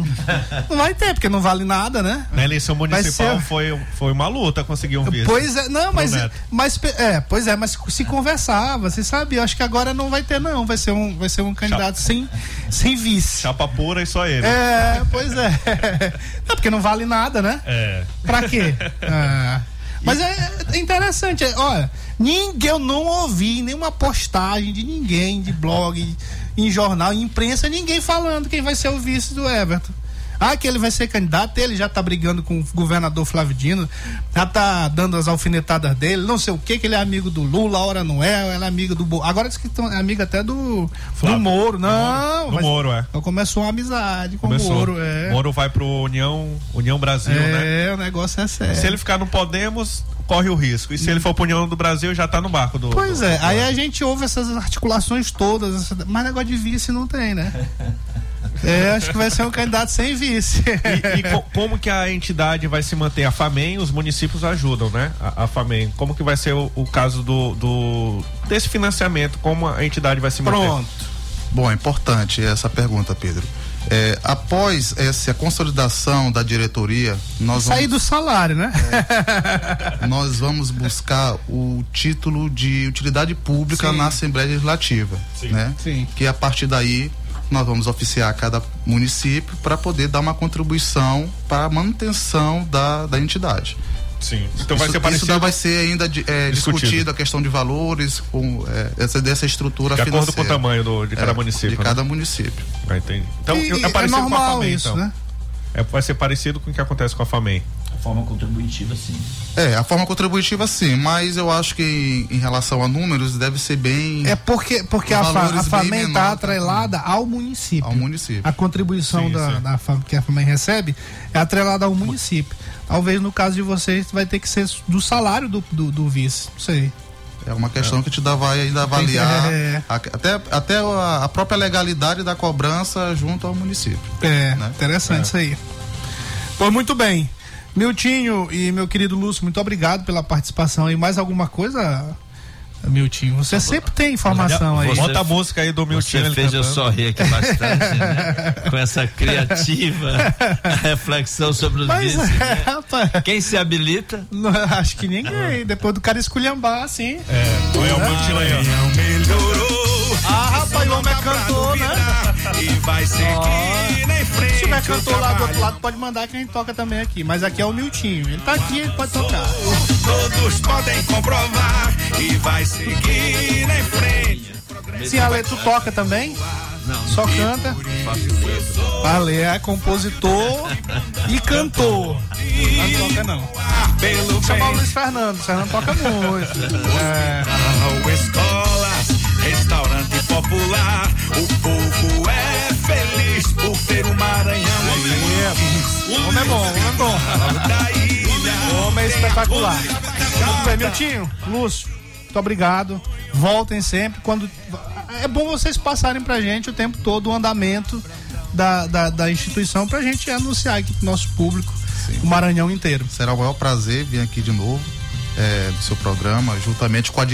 Não vai ter, porque não vale nada, né? Na eleição municipal ser- foi, foi uma luta conseguir um vice. Pois é, não, mas, mas é, pois é, mas se conversava, você sabe, eu acho que agora não vai ter não, vai ser um, vai ser um candidato sem, sem vice. Chapa pura e só ele. É, pois é. Não, porque não vale nada, né? É. Pra quê? Ah, mas é é interessante, é, olha, ninguém, eu não ouvi nenhuma postagem de ninguém, de blog, em jornal, em imprensa, ninguém falando quem vai ser o vice do Everton. Ah, que ele vai ser candidato, ele já tá brigando com o governador Flávio Dino, já tá dando as alfinetadas dele, não sei o que, que ele é amigo do Lula, a hora não é, ele é amigo do. Bo- Agora diz que é amigo até do, do Flávio. Moro, não. Do mas- Moro, é. então começou uma amizade com Começou. o Moro, é. Moro vai pro União, União Brasil, né? É, o negócio é sério. Se ele ficar no Podemos, corre o risco. E se ele for pro União do Brasil, já tá no barco do. Pois do- é, do- aí a gente ouve essas articulações todas, essa- mas negócio de vice não tem, né? É, acho que vai ser um candidato sem vice. E, e co- como que a entidade vai se manter? A FAMEM, os municípios ajudam, né? A, a FAMEM. Como que vai ser o, o caso do, do- desse financiamento? Como a entidade vai se manter? Pronto. Bom, é importante essa pergunta, Pedro. É, após essa consolidação da diretoria, nós Sair vamos, do salário, né? nós vamos buscar o título de utilidade pública Sim. na Assembleia Legislativa, né? Sim. Que a partir daí nós vamos oficiar cada município para poder dar uma contribuição para a manutenção da, da entidade. Sim. Então vai isso, ser parecido. isso vai ser ainda de- é, Discutido. discutido. a questão de valores, com, é, essa, dessa estrutura De acordo financeira. com o tamanho do- de cada É, município, De né? cada município. Ah, entendi. Então E- é parecido é com a normal FAMEM, isso, então. né? É, vai ser parecido com o que acontece com a FAMEM. A forma contributiva, sim. É, a forma contributiva sim, mas eu acho que em, em relação a números deve ser bem É porque, porque a, fa, a FAMEN está tá? atrelada ao município. ao município. A contribuição Sim, da, sim. da FAM, que a FAMEN recebe é atrelada ao município. Talvez no caso de vocês vai ter que ser do salário do, do, do vice. Não sei. É uma questão que te dá, vai ainda avaliar É. a- até, até a, a própria legalidade da cobrança junto ao município. É, Né? interessante isso aí. Pois muito bem. Miltinho e meu querido Lúcio, muito obrigado pela participação aí. Mais alguma coisa, Miltinho? Você sempre tem informação aí. Bota a música aí do Milton. Você fez eu sorrir aqui bastante, né? Com essa criativa reflexão sobre os Mas vices. é, né? rapaz, Quem se habilita? não, acho que ninguém. Depois do cara esculhambar, assim. É, olha o Milton aí, ó. melhorou. Ah, rapaz, o homem é cantor, né? E vai seguir em frente. Se tiver cantor lá do outro lado, pode mandar que a gente toca também aqui. Mas aqui é o Miltinho. Ele tá aqui, ele pode tocar. Todos podem comprovar. E vai seguir em frente. Sim, Ale, tu toca também? Não. Só canta? Ale é compositor e cantor. Não toca não. Pelo Chamar o. Luiz Fernando. O Fernando toca muito. É. Escolas, restaurante popular. O povo é feliz por ter o Maranhão. O homem é bom, o homem é bom. Da ilha. O homem é espetacular. Muito bem, Miltinho, Lúcio, muito obrigado. Voltem sempre. Quando É bom vocês passarem pra gente o tempo todo o andamento da, da, da instituição pra gente anunciar aqui pro nosso público, o Maranhão inteiro. Será o maior prazer vir aqui de novo. É, do seu programa, juntamente com a.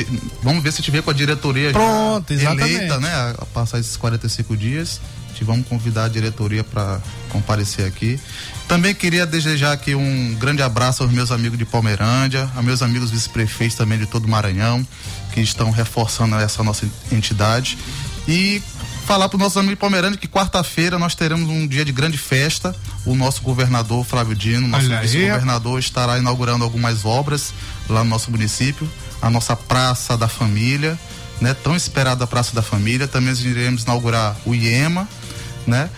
Vamos ver se tiver com a diretoria Pronto, exatamente. eleita, né? A, a passar esses 45 dias. Te vamos convidar a diretoria para comparecer aqui. Também queria desejar aqui um grande abraço aos meus amigos de Palmeirândia, a meus amigos vice-prefeitos também de todo o Maranhão, que estão reforçando essa nossa entidade. E falar para os nossos amigos de Palmeirândia que quarta-feira nós teremos um dia de grande festa. O nosso governador Flávio Dino, nosso vice-governador, estará inaugurando algumas obras lá no nosso município. A nossa Praça da Família, né? Tão esperada Praça da Família. Também iremos inaugurar o IEMA, né?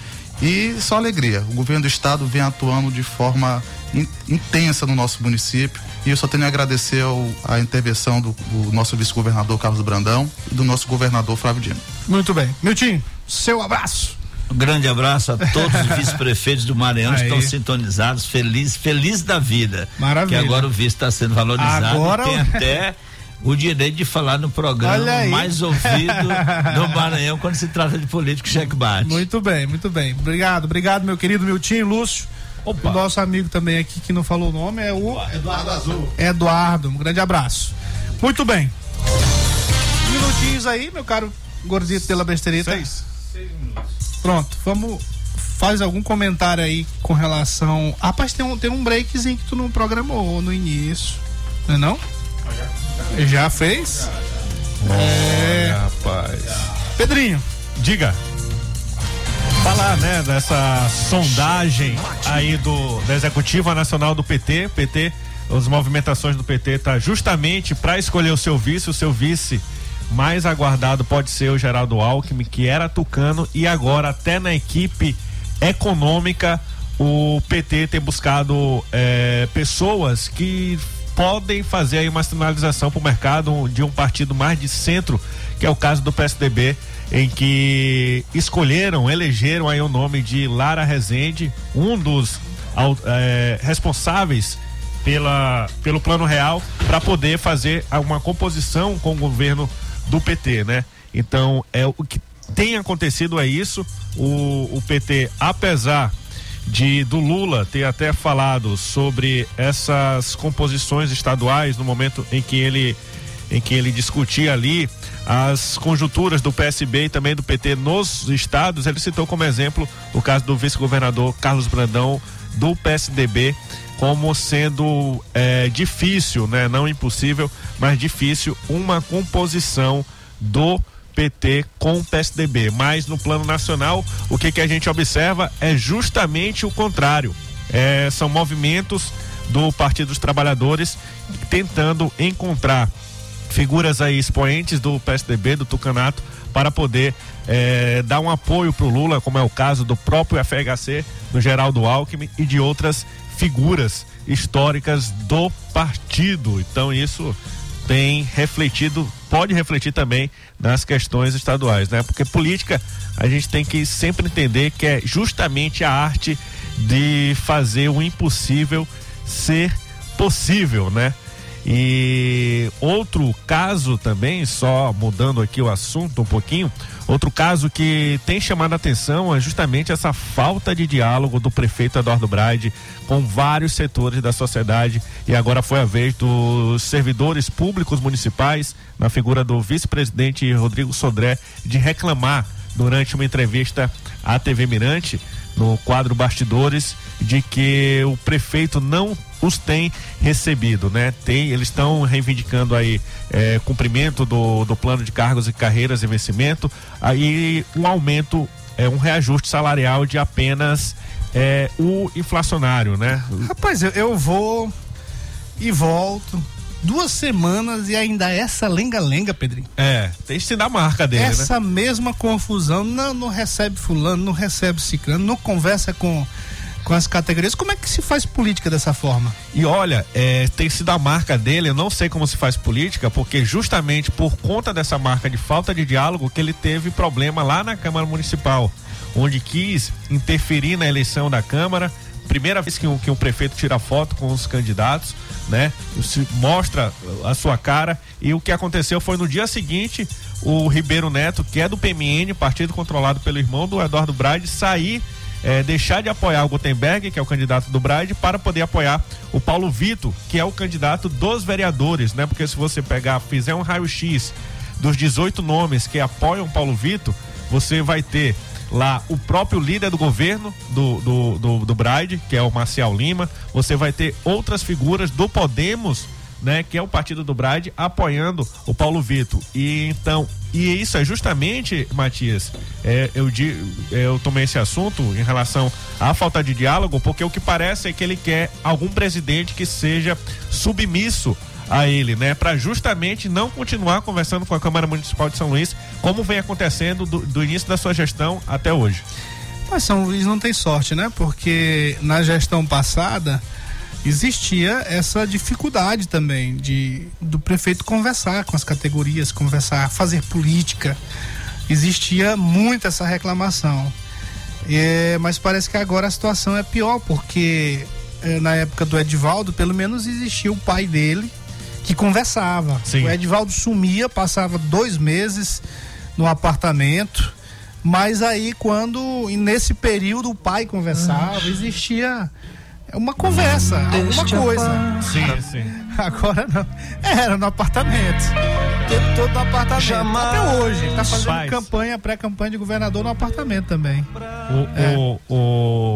E só alegria. O governo do estado vem atuando de forma in- intensa no nosso município. E eu só tenho a agradecer ao- a intervenção do, do nosso vice-governador Carlos Brandão e do nosso governador Flávio Dino. Muito bem. Miltinho, seu abraço. Um grande abraço a todos os vice-prefeitos do Maranhão que estão sintonizados, felizes, felizes da vida. Maravilha. Que agora o vice está sendo valorizado Agora e tem até o direito de falar no programa mais ouvido do Maranhão quando se trata de político cheque-bate. Muito bem, muito bem. Obrigado, obrigado, meu querido Miltinho, Lúcio. Opa. O nosso amigo também aqui que não falou o nome é o Eduardo Azul. Eduardo, um grande abraço. Muito bem. Minutinhos aí, meu caro gordito pela besterita. Seis. Pronto, vamos. Faz algum comentário aí com relação. Rapaz, tem um, tem um breakzinho que tu não programou no início. Não é não? Já fez? É. Rapaz. Pedrinho, Diga. Falar, né, dessa sondagem aí do da Executiva Nacional do PT, PT, as movimentações do PT tá justamente para escolher o seu vice, o seu vice mais aguardado pode ser o Geraldo Alckmin, que era tucano e agora até na equipe econômica o PT tem buscado eh, pessoas que podem fazer aí uma sinalização para o mercado de um partido mais de centro, que é o caso do PSDB, em que escolheram, elegeram aí o nome de Lara Rezende, um dos eh, responsáveis pela, pelo plano real para poder fazer uma composição com o governo do PT, né? Então é o que tem acontecido é isso. O, o PT, apesar de do Lula ter até falado sobre essas composições estaduais no momento em que ele em que ele discutia ali as conjunturas do PSB e também do PT nos estados, ele citou como exemplo o caso do vice-governador Carlos Brandão do PSDB como sendo é, difícil, né, não impossível, mas difícil uma composição do PT com o PSDB. Mas no plano nacional, o que, que a gente observa é justamente o contrário. É, são movimentos do Partido dos Trabalhadores tentando encontrar figuras aí expoentes do PSDB, do Tucanato, para poder é, dar um apoio para o Lula, como é o caso do próprio FHC, do Geraldo Alckmin e de outras figuras históricas do partido. Então isso tem refletido, pode refletir também nas questões estaduais, né? Porque política a gente tem que sempre entender que é justamente a arte de fazer o impossível ser possível, né? E outro caso também, só mudando aqui o assunto um pouquinho, outro caso que tem chamado a atenção é justamente essa falta de diálogo do prefeito Eduardo Braide com vários setores da sociedade. E agora foi a vez dos servidores públicos municipais, na figura do vice-presidente Rodrigo Sodré, de reclamar durante uma entrevista à TV Mirante no quadro Bastidores de que o prefeito não os tem recebido, né? Tem, eles estão reivindicando aí é, cumprimento do, do plano de cargos e carreiras e vencimento, aí um aumento, é, um reajuste salarial de apenas é, o inflacionário, né? Rapaz, eu, eu vou e volto duas semanas e ainda essa lenga-lenga, Pedrinho. É, se dar marca dele, Essa né? mesma confusão, não, não recebe fulano, não recebe ciclano, não conversa com com as categorias. Como é que se faz política dessa forma? E olha, é, tem sido a marca dele, eu não sei como se faz política, porque justamente por conta dessa marca de falta de diálogo que ele teve problema lá na Câmara Municipal, onde quis interferir na eleição da Câmara. Primeira vez que um, que um prefeito tira foto com os candidatos, né? Mostra a sua cara. E o que aconteceu foi no dia seguinte, o Ribeiro Neto, que é do PMN, partido controlado pelo irmão do Eduardo Brade, sair é, deixar de apoiar o Gutenberg, que é o candidato do Braide, para poder apoiar o Paulo Vitor, que é o candidato dos vereadores, né? Porque se você pegar, fizer um raio-x dos 18 nomes que apoiam Paulo Vitor, você vai ter lá o próprio líder do governo do, do, do, do Braide, que é o Marcial Lima, você vai ter outras figuras do Podemos né, que é o partido do Brade, apoiando o Paulo Vitor. E então, e isso é justamente, Matias, é, eu, eu tomei esse assunto em relação à falta de diálogo, porque o que parece é que ele quer algum presidente que seja submisso a ele, né, para justamente não continuar conversando com a Câmara Municipal de São Luís, como vem acontecendo do, do início da sua gestão até hoje. Mas São Luís não tem sorte, né? Porque na gestão passada existia essa dificuldade também de do prefeito conversar com as categorias, conversar, fazer política. Existia muito essa reclamação. É, mas parece que agora a situação é pior, porque é, na época do Edivaldo, pelo menos existia o pai dele que conversava. Sim. O Edivaldo sumia, passava dois meses no apartamento. Mas aí, quando nesse período o pai conversava, existia uma conversa, alguma coisa. Sim, sim. Agora não. Era no apartamento. O tempo todo no apartamento. Jamais. Até hoje. Tá fazendo Faz. campanha, pré-campanha de governador no apartamento também. O, É. o,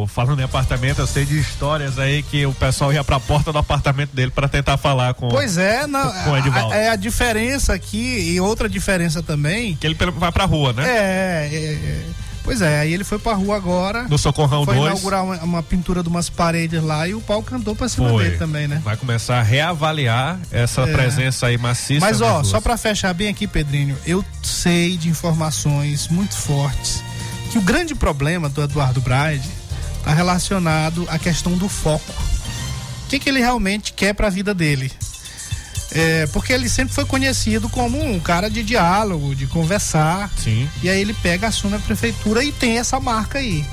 o- falando em apartamento, eu sei de histórias aí que o pessoal ia pra porta do apartamento dele para tentar falar com. Pois é, Com o Edivaldo. a, é a diferença aqui e outra diferença também. Que ele vai pra rua, né? É, é, é. Pois é, aí ele foi pra rua agora. No Socorrão Foi 2. inaugurar uma, uma pintura de umas paredes lá e o pau cantou pra cima Foi. dele também, né? Vai começar a reavaliar essa É. presença aí maciça. Mas ó, ruas. só pra fechar bem aqui, Pedrinho, eu sei de informações muito fortes que o grande problema do Eduardo Braide tá relacionado à questão do foco. O que, que ele realmente quer pra vida dele? É, porque ele sempre foi conhecido como um cara de diálogo, de conversar. Sim. E aí ele pega, assume a prefeitura e tem essa marca aí.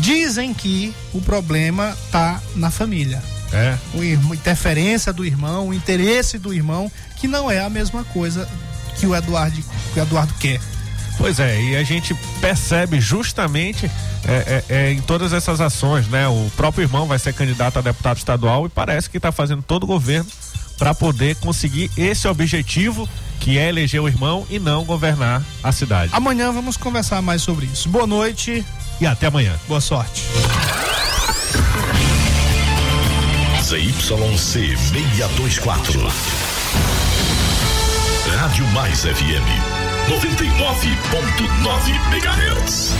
Dizem que o problema tá na família É. o irmão, interferência do irmão, o interesse do irmão, que não é a mesma coisa que o Eduardo, que o Eduardo quer. Pois é, e a gente percebe justamente é, é, é, em todas essas ações, né? O próprio irmão vai ser candidato a deputado estadual e parece que está fazendo todo o governo para poder conseguir esse objetivo que é eleger o irmão e não governar a cidade. Amanhã vamos conversar mais sobre isso. Boa noite e até amanhã. Boa sorte. ZYC 624. Rádio Mais FM 99.9 MHz.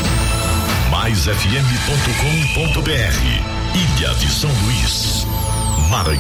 MaisFM.com.br Ilha de São Luís, Maranhão.